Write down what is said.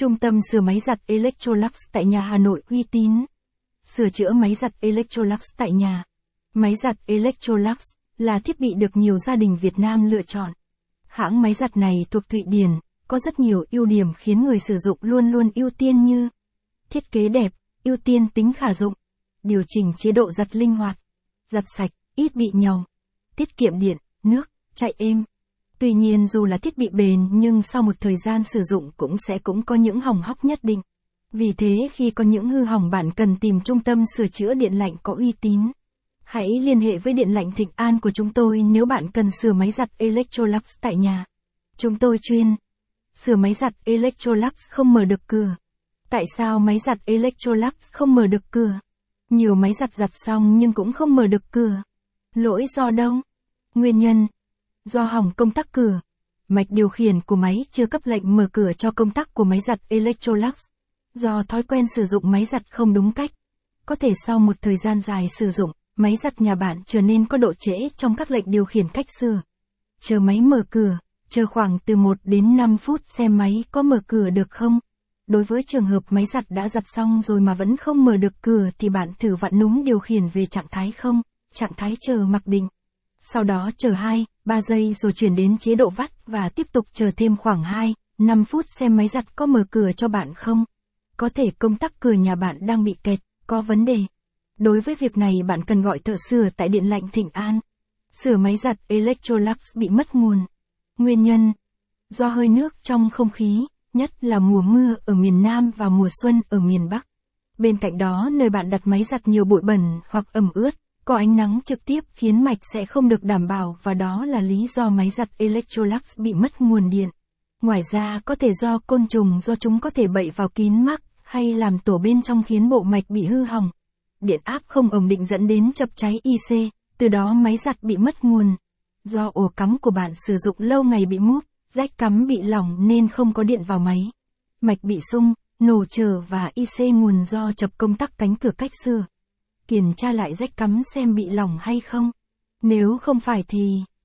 Trung tâm sửa máy giặt Electrolux tại nhà Hà Nội uy tín. Sửa chữa máy giặt Electrolux tại nhà. Máy giặt Electrolux là thiết bị được nhiều gia đình Việt Nam lựa chọn. Hãng máy giặt này thuộc Thụy Điển, có rất nhiều ưu điểm khiến người sử dụng luôn luôn ưu tiên như thiết kế đẹp, ưu tiên tính khả dụng, điều chỉnh chế độ giặt linh hoạt, giặt sạch, ít bị nhầu, tiết kiệm điện, nước, chạy êm. Tuy nhiên dù là thiết bị bền nhưng sau một thời gian sử dụng cũng sẽ cũng có những hỏng hóc nhất định. Vì thế khi có những hư hỏng bạn cần tìm trung tâm sửa chữa điện lạnh có uy tín. Hãy liên hệ với điện lạnh Thịnh An của chúng tôi nếu bạn cần sửa máy giặt Electrolux tại nhà. Chúng tôi chuyên sửa máy giặt Electrolux không mở được cửa. Tại sao máy giặt Electrolux không mở được cửa? Nhiều máy giặt giặt xong nhưng cũng không mở được cửa. Lỗi do đâu? Nguyên nhân do hỏng công tắc cửa. Mạch điều khiển của máy chưa cấp lệnh mở cửa cho công tắc của máy giặt Electrolux. Do thói quen sử dụng máy giặt không đúng cách. Có thể sau một thời gian dài sử dụng, máy giặt nhà bạn trở nên có độ trễ trong các lệnh điều khiển cách xưa Chờ máy mở cửa, chờ khoảng từ 1 đến 5 phút xem máy có mở cửa được không. Đối với trường hợp máy giặt đã giặt xong rồi mà vẫn không mở được cửa thì bạn thử vặn núm điều khiển về trạng thái không, trạng thái chờ mặc định. Sau đó chờ 2, 3 giây rồi chuyển đến chế độ vắt và tiếp tục chờ thêm khoảng 2, 5 phút xem máy giặt có mở cửa cho bạn không. Có thể công tắc cửa nhà bạn đang bị kẹt, có vấn đề. Đối với việc này bạn cần gọi thợ sửa tại điện lạnh Thịnh An. Sửa máy giặt Electrolux bị mất nguồn. Nguyên nhân do hơi nước trong không khí, nhất là mùa mưa ở miền Nam và mùa xuân ở miền Bắc. Bên cạnh đó nơi bạn đặt máy giặt nhiều bụi bẩn hoặc ẩm ướt, có ánh nắng trực tiếp khiến mạch sẽ không được đảm bảo và đó là lý do máy giặt Electrolux bị mất nguồn điện. Ngoài ra có thể do côn trùng do chúng có thể bậy vào kín mắc hay làm tổ bên trong khiến bộ mạch bị hư hỏng. Điện áp không ổn định dẫn đến chập cháy IC, từ đó máy giặt bị mất nguồn. Do ổ cắm của bạn sử dụng lâu ngày bị múp, rách cắm bị lỏng nên không có điện vào máy. Mạch bị sung, nổ trở và IC nguồn do chập công tắc cánh cửa cách xưa kiểm tra lại rách cắm xem bị lỏng hay không. Nếu không phải thì,